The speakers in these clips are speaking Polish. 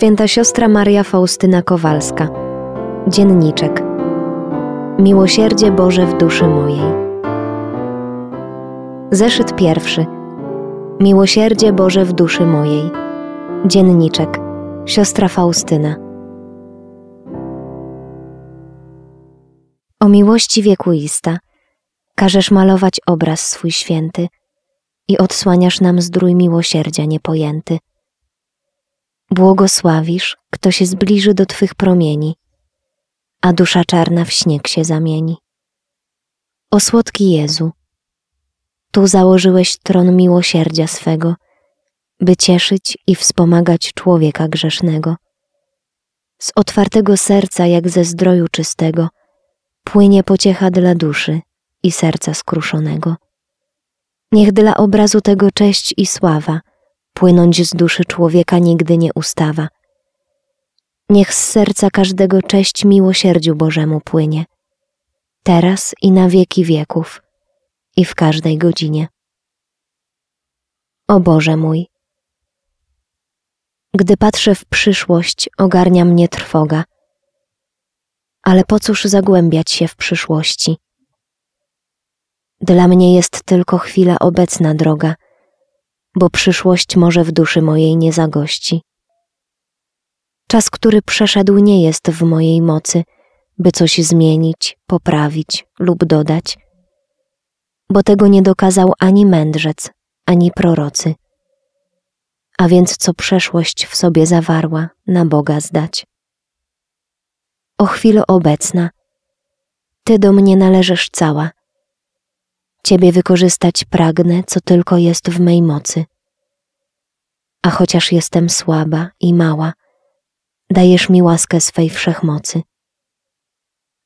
Święta siostra Maria Faustyna Kowalska. Dzienniczek. Miłosierdzie Boże w duszy mojej. Zeszyt pierwszy. Miłosierdzie Boże w duszy mojej. Dzienniczek. Siostra Faustyna. O miłości wiekuista każesz malować obraz swój święty i odsłaniasz nam zdrój miłosierdzia niepojęty Błogosławisz, kto się zbliży do Twych promieni, a dusza czarna w śnieg się zamieni. O słodki Jezu, Tu założyłeś tron miłosierdzia swego, by cieszyć i wspomagać człowieka grzesznego. Z otwartego serca, jak ze zdroju czystego, płynie pociecha dla duszy i serca skruszonego. Niech dla obrazu tego cześć i sława – płynąć z duszy człowieka nigdy nie ustawa. Niech z serca każdego cześć miłosierdziu Bożemu płynie, teraz i na wieki wieków, i w każdej godzinie. O Boże mój, gdy patrzę w przyszłość, ogarnia mnie trwoga, ale po cóż zagłębiać się w przyszłości? Dla mnie jest tylko chwila obecna droga – bo przyszłość może w duszy mojej nie zagości. Czas, który przeszedł, nie jest w mojej mocy, by coś zmienić, poprawić lub dodać, bo tego nie dokazał ani mędrzec, ani prorocy. A więc co przeszłość w sobie zawarła, na Boga zdać. O chwilo obecna, Ty do mnie należysz cała, Ciebie wykorzystać pragnę, co tylko jest w mej mocy. A chociaż jestem słaba i mała, dajesz mi łaskę swej wszechmocy.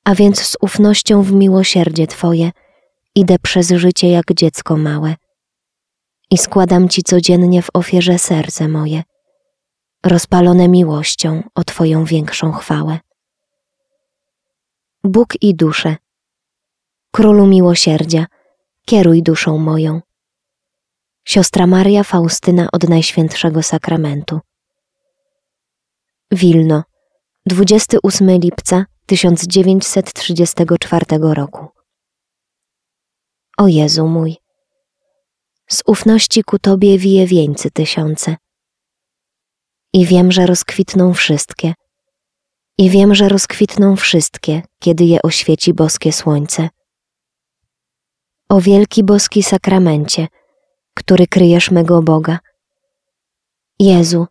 A więc z ufnością w miłosierdzie Twoje idę przez życie jak dziecko małe i składam Ci codziennie w ofierze serce moje, rozpalone miłością o Twoją większą chwałę. Bóg i duszę, Królu miłosierdzia, kieruj duszą moją. Siostra Maria Faustyna od Najświętszego Sakramentu. Wilno, 28 lipca 1934 roku. O Jezu mój, z ufności ku Tobie wije wieńcy tysiące. I wiem, że rozkwitną wszystkie. I wiem, że rozkwitną wszystkie, kiedy je oświeci boskie słońce o wielki boski sakramencie, który kryjesz mego Boga. Jezu,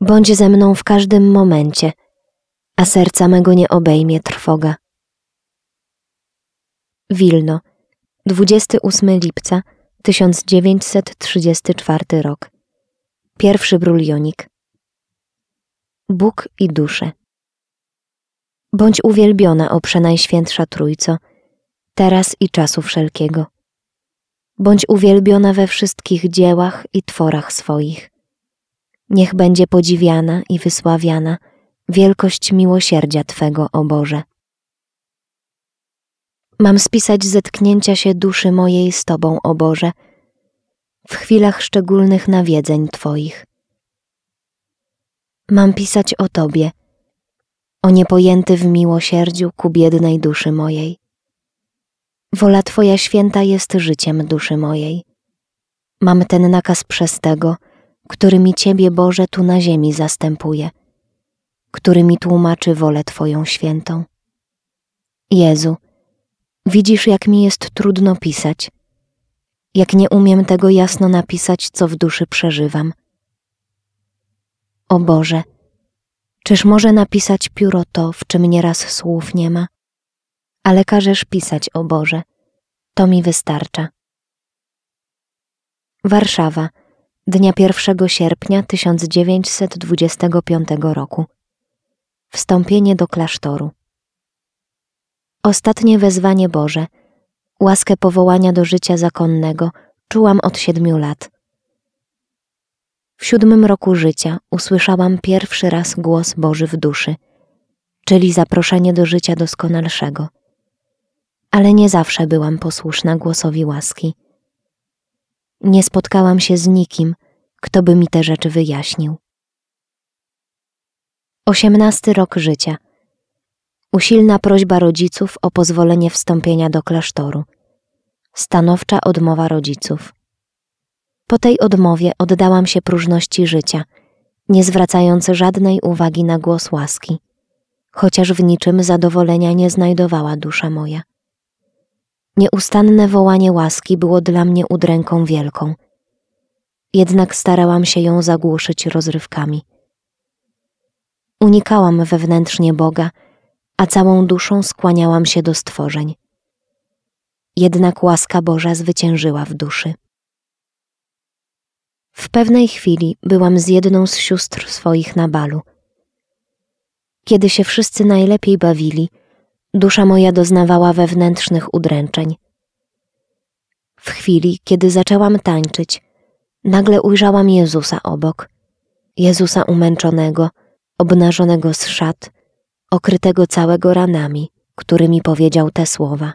bądź ze mną w każdym momencie, a serca mego nie obejmie trwoga. Wilno, 28 lipca 1934 rok. Pierwszy brulionik. Bóg i dusze. Bądź uwielbiona, o Przenajświętsza Trójco, teraz i czasu wszelkiego. Bądź uwielbiona we wszystkich dziełach i tworach swoich. Niech będzie podziwiana i wysławiana wielkość miłosierdzia Twego, o Boże. Mam spisać zetknięcia się duszy mojej z Tobą, o Boże, w chwilach szczególnych nawiedzeń Twoich. Mam pisać o Tobie, o niepojęty w miłosierdziu ku biednej duszy mojej. Wola Twoja święta jest życiem duszy mojej. Mam ten nakaz przez tego, który mi Ciebie, Boże, tu na ziemi zastępuje, który mi tłumaczy wolę Twoją świętą. Jezu, widzisz, jak mi jest trudno pisać, jak nie umiem tego jasno napisać, co w duszy przeżywam. O Boże, czyż może napisać pióro to, w czym nieraz słów nie ma? Ale każesz pisać, o Boże. To mi wystarcza. Warszawa, dnia 1 sierpnia 1925 roku. Wstąpienie do klasztoru. Ostatnie wezwanie Boże, łaskę powołania do życia zakonnego czułam od siedmiu lat. W siódmym roku życia usłyszałam pierwszy raz głos Boży w duszy, czyli zaproszenie do życia doskonalszego – ale nie zawsze byłam posłuszna głosowi łaski. Nie spotkałam się z nikim, kto by mi te rzeczy wyjaśnił. Osiemnasty rok życia. Usilna prośba rodziców o pozwolenie wstąpienia do klasztoru. Stanowcza odmowa rodziców. Po tej odmowie oddałam się próżności życia, nie zwracając żadnej uwagi na głos łaski, chociaż w niczym zadowolenia nie znajdowała dusza moja. Nieustanne wołanie łaski było dla mnie udręką wielką, jednak starałam się ją zagłuszyć rozrywkami. Unikałam wewnętrznie Boga, a całą duszą skłaniałam się do stworzeń. Jednak łaska Boża zwyciężyła w duszy. W pewnej chwili byłam z jedną z sióstr swoich na balu. Kiedy się wszyscy najlepiej bawili, dusza moja doznawała wewnętrznych udręczeń. W chwili, kiedy zaczęłam tańczyć, nagle ujrzałam Jezusa obok, Jezusa umęczonego, obnażonego z szat, okrytego całego ranami, którymi powiedział te słowa.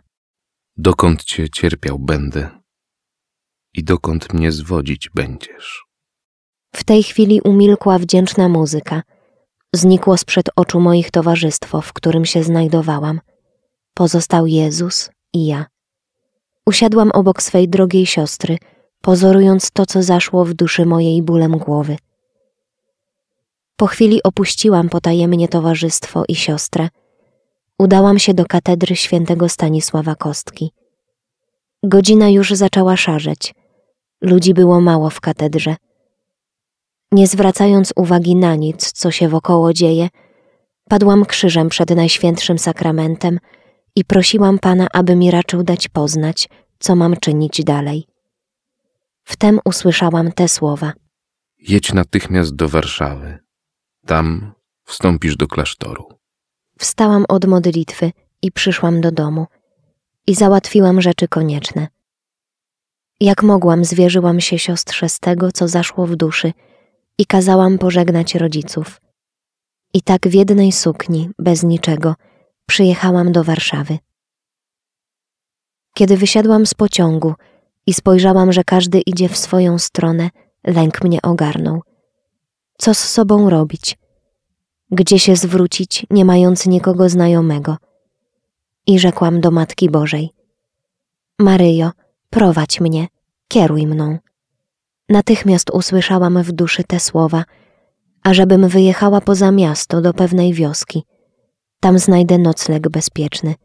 Dokąd cię cierpiał będę i dokąd mnie zwodzić będziesz. W tej chwili umilkła wdzięczna muzyka. Znikło sprzed oczu moich towarzystwo, w którym się znajdowałam. Pozostał Jezus i ja. Usiadłam obok swej drogiej siostry, pozorując to, co zaszło w duszy mojej bólem głowy. Po chwili opuściłam potajemnie towarzystwo i siostrę. Udałam się do katedry świętego Stanisława Kostki. Godzina już zaczęła szarzeć. Ludzi było mało w katedrze. Nie zwracając uwagi na nic, co się wokoło dzieje, padłam krzyżem przed Najświętszym Sakramentem i prosiłam Pana, aby mi raczył dać poznać, co mam czynić dalej. Wtem usłyszałam te słowa. Jedź natychmiast do Warszawy. Tam wstąpisz do klasztoru. Wstałam od modlitwy i przyszłam do domu i załatwiłam rzeczy konieczne. Jak mogłam, zwierzyłam się siostrze z tego, co zaszło w duszy i kazałam pożegnać rodziców. I tak w jednej sukni, bez niczego, przyjechałam do Warszawy. Kiedy wysiadłam z pociągu i spojrzałam, że każdy idzie w swoją stronę, lęk mnie ogarnął. Co z sobą robić? Gdzie się zwrócić, nie mając nikogo znajomego? I rzekłam do Matki Bożej: Maryjo, prowadź mnie, kieruj mną. Natychmiast usłyszałam w duszy te słowa, ażebym wyjechała poza miasto do pewnej wioski. Tam znajdę nocleg bezpieczny.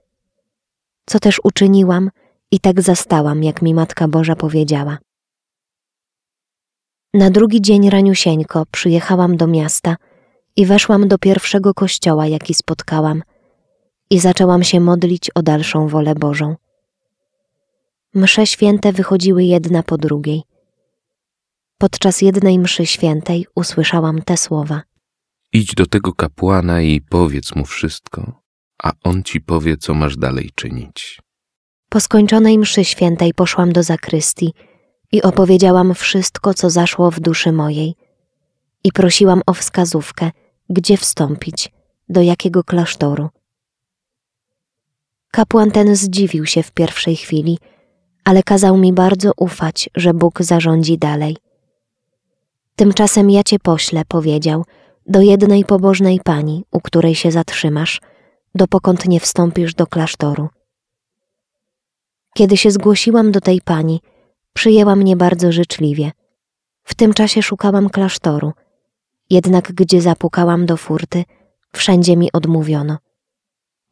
Co też uczyniłam i tak zastałam, jak mi Matka Boża powiedziała. Na drugi dzień raniusieńko przyjechałam do miasta i weszłam do pierwszego kościoła, jaki spotkałam, i zaczęłam się modlić o dalszą wolę Bożą. Msze święte wychodziły jedna po drugiej. Podczas jednej mszy świętej usłyszałam te słowa. Idź do tego kapłana i powiedz mu wszystko, a on ci powie, co masz dalej czynić. Po skończonej mszy świętej poszłam do zakrystii i opowiedziałam wszystko, co zaszło w duszy mojej. I prosiłam o wskazówkę, gdzie wstąpić, do jakiego klasztoru. Kapłan ten zdziwił się w pierwszej chwili, ale kazał mi bardzo ufać, że Bóg zarządzi dalej. Tymczasem ja cię poślę, powiedział, do jednej pobożnej pani, u której się zatrzymasz, dopokąd nie wstąpisz do klasztoru. Kiedy się zgłosiłam do tej pani, przyjęła mnie bardzo życzliwie. W tym czasie szukałam klasztoru, jednak gdzie zapukałam do furty, wszędzie mi odmówiono.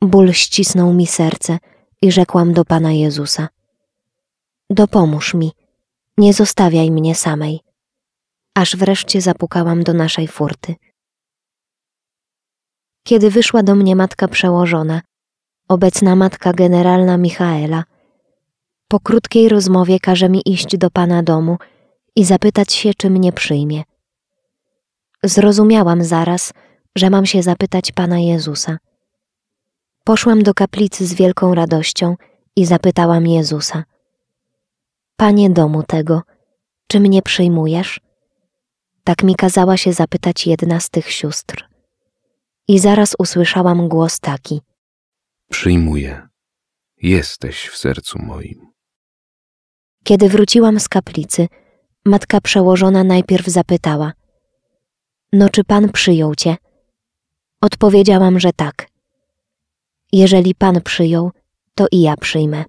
Ból ścisnął mi serce i rzekłam do Pana Jezusa: Dopomóż mi, nie zostawiaj mnie samej. Aż wreszcie zapukałam do naszej furty. Kiedy wyszła do mnie matka przełożona, obecna matka generalna Michaela, po krótkiej rozmowie każe mi iść do pana domu i zapytać się, czy mnie przyjmie. Zrozumiałam zaraz, że mam się zapytać pana Jezusa. Poszłam do kaplicy z wielką radością i zapytałam Jezusa: Panie domu tego, czy mnie przyjmujesz? Tak mi kazała się zapytać jedna z tych sióstr. I zaraz usłyszałam głos taki: Przyjmuję. Jesteś w sercu moim. Kiedy wróciłam z kaplicy, matka przełożona najpierw zapytała: No, czy pan przyjął cię? Odpowiedziałam, że tak. Jeżeli Pan przyjął, to i ja przyjmę.